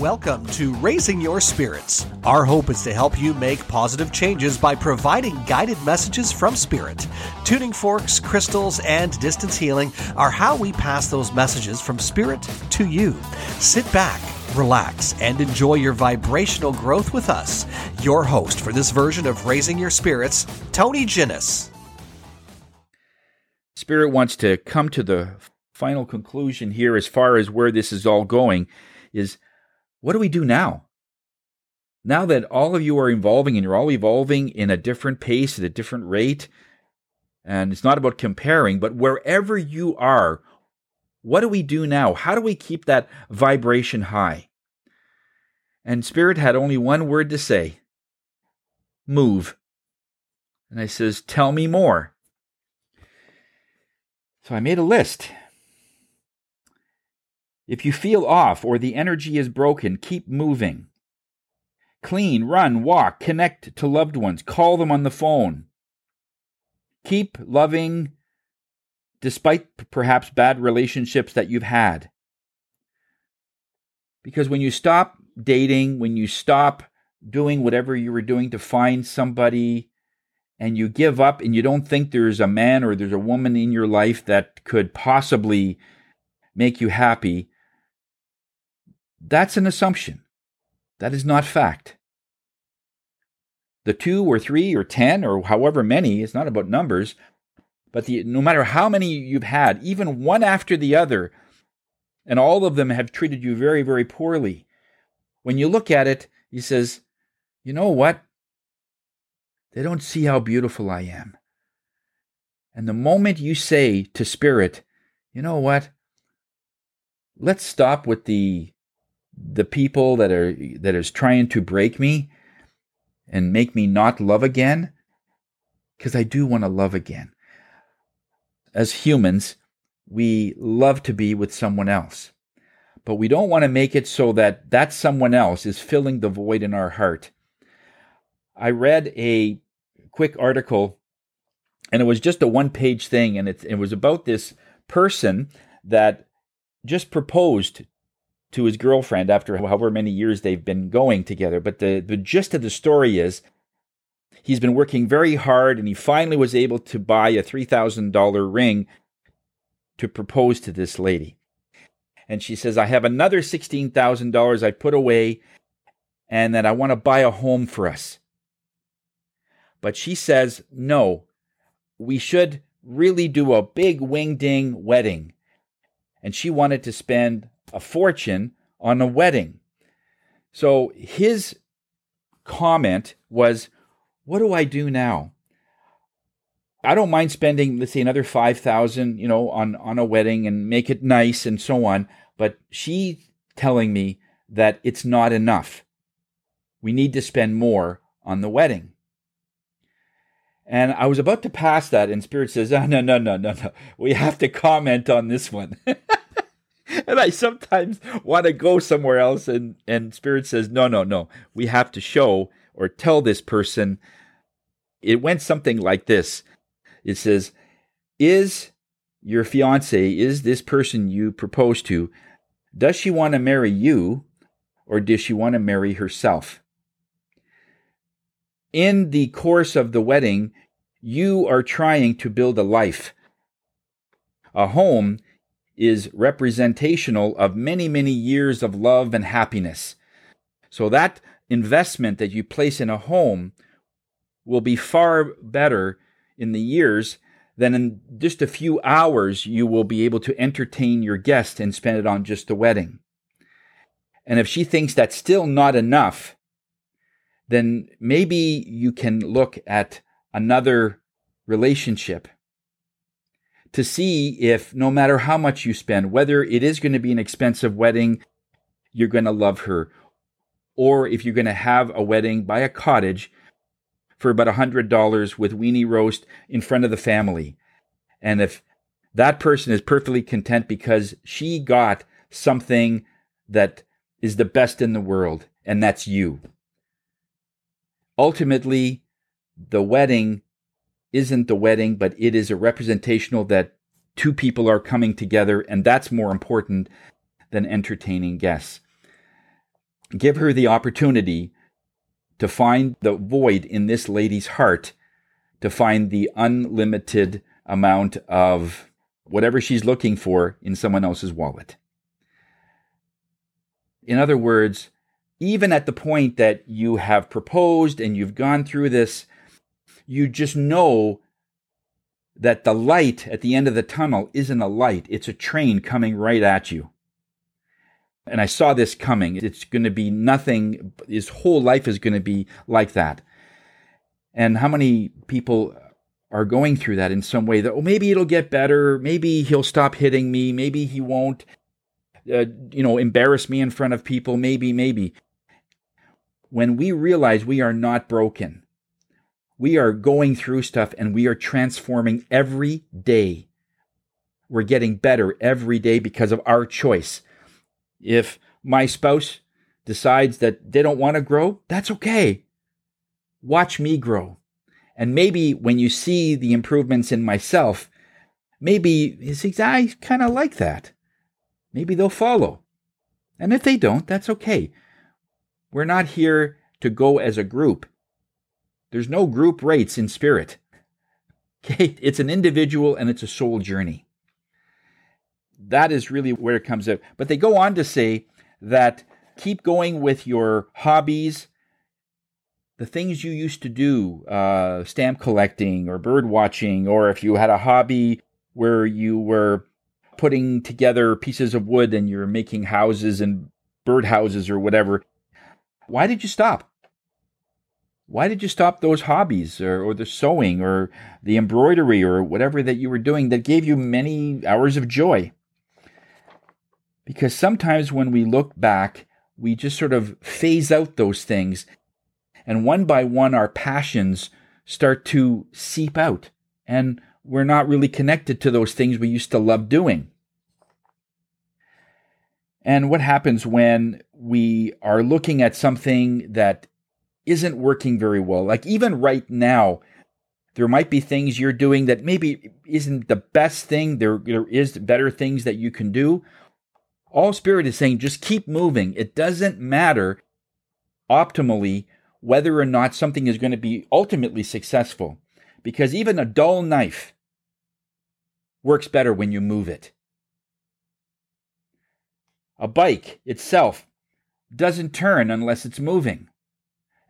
Welcome to Raising Your Spirits. Our hope is to help you make positive changes by providing guided messages from Spirit. Tuning forks, crystals, and distance healing are how we pass those messages from Spirit to you. Sit back, relax, and enjoy your vibrational growth with us. Your host for this version of Raising Your Spirits, Tony Ginnis. Spirit wants to come to the final conclusion here as far as where this is all going is what do we do now? Now that all of you are evolving and you're all evolving in a different pace at a different rate, and it's not about comparing, but wherever you are, what do we do now? How do we keep that vibration high? And Spirit had only one word to say move. And I says, Tell me more. So I made a list. If you feel off or the energy is broken, keep moving. Clean, run, walk, connect to loved ones, call them on the phone. Keep loving despite perhaps bad relationships that you've had. Because when you stop dating, when you stop doing whatever you were doing to find somebody, and you give up and you don't think there's a man or there's a woman in your life that could possibly make you happy, that's an assumption. That is not fact. The two or three or ten or however many, it's not about numbers, but the, no matter how many you've had, even one after the other, and all of them have treated you very, very poorly, when you look at it, he says, you know what? They don't see how beautiful I am. And the moment you say to spirit, you know what? Let's stop with the the people that are that is trying to break me and make me not love again because I do want to love again. As humans, we love to be with someone else. But we don't want to make it so that that someone else is filling the void in our heart. I read a quick article and it was just a one page thing and it, it was about this person that just proposed to his girlfriend after however many years they've been going together. But the, the gist of the story is he's been working very hard and he finally was able to buy a $3,000 ring to propose to this lady. And she says, I have another $16,000 I put away and that I want to buy a home for us. But she says, no, we should really do a big wing ding wedding. And she wanted to spend a fortune on a wedding. So his comment was, What do I do now? I don't mind spending, let's say, another five thousand, you know, on on a wedding and make it nice and so on. But she telling me that it's not enough. We need to spend more on the wedding. And I was about to pass that, and Spirit says, oh, no, no, no, no, no. We have to comment on this one. and I sometimes want to go somewhere else, and and Spirit says, no, no, no. We have to show or tell this person. It went something like this. It says, "Is your fiance is this person you propose to? Does she want to marry you, or does she want to marry herself?" In the course of the wedding, you are trying to build a life. A home is representational of many, many years of love and happiness. So that investment that you place in a home will be far better in the years than in just a few hours you will be able to entertain your guest and spend it on just a wedding. And if she thinks that's still not enough, then maybe you can look at another relationship to see if no matter how much you spend, whether it is going to be an expensive wedding, you're going to love her. Or if you're going to have a wedding, buy a cottage for about a $100 with weenie roast in front of the family. And if that person is perfectly content because she got something that is the best in the world, and that's you. Ultimately, the wedding isn't the wedding, but it is a representational that two people are coming together, and that's more important than entertaining guests. give her the opportunity to find the void in this lady's heart, to find the unlimited amount of whatever she's looking for in someone else's wallet. In other words, even at the point that you have proposed and you've gone through this, you just know that the light at the end of the tunnel isn't a light, it's a train coming right at you. And I saw this coming. It's going to be nothing, his whole life is going to be like that. And how many people are going through that in some way that, oh, maybe it'll get better. Maybe he'll stop hitting me. Maybe he won't, uh, you know, embarrass me in front of people. Maybe, maybe. When we realize we are not broken, we are going through stuff and we are transforming every day. We're getting better every day because of our choice. If my spouse decides that they don't want to grow, that's okay. Watch me grow. And maybe when you see the improvements in myself, maybe you think, I kind of like that. Maybe they'll follow. And if they don't, that's okay. We're not here to go as a group. There's no group rates in spirit. Okay, it's an individual and it's a soul journey. That is really where it comes out. But they go on to say that keep going with your hobbies, the things you used to do, uh, stamp collecting or bird watching, or if you had a hobby where you were putting together pieces of wood and you're making houses and bird houses or whatever. Why did you stop? Why did you stop those hobbies or, or the sewing or the embroidery or whatever that you were doing that gave you many hours of joy? Because sometimes when we look back, we just sort of phase out those things, and one by one, our passions start to seep out, and we're not really connected to those things we used to love doing. And what happens when we are looking at something that isn't working very well. Like even right now, there might be things you're doing that maybe isn't the best thing. There, there is better things that you can do. All Spirit is saying just keep moving. It doesn't matter optimally whether or not something is going to be ultimately successful. Because even a dull knife works better when you move it. A bike itself doesn't turn unless it's moving.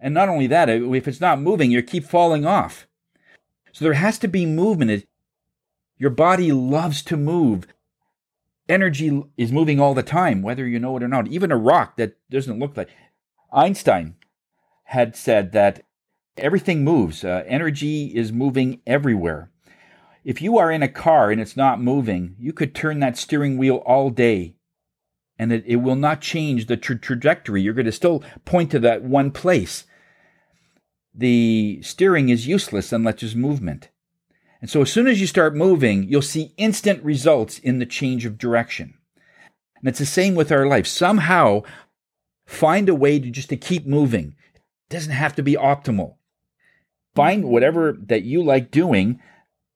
And not only that, if it's not moving, you keep falling off. So there has to be movement. Your body loves to move. Energy is moving all the time, whether you know it or not. Even a rock that doesn't look like. Einstein had said that everything moves, uh, energy is moving everywhere. If you are in a car and it's not moving, you could turn that steering wheel all day and it, it will not change the tra- trajectory. You're going to still point to that one place the steering is useless unless there's movement. And so as soon as you start moving, you'll see instant results in the change of direction. And it's the same with our life. Somehow find a way to just to keep moving. It doesn't have to be optimal. Find whatever that you like doing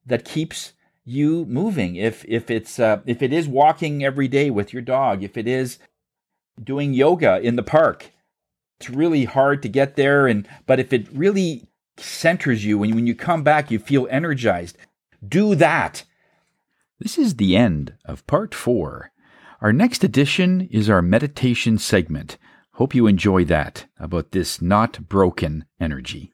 that keeps you moving. If if it's uh, if it is walking every day with your dog, if it is doing yoga in the park, it's really hard to get there and but if it really centers you and when you come back you feel energized do that. This is the end of part 4 our next edition is our meditation segment. Hope you enjoy that about this not broken energy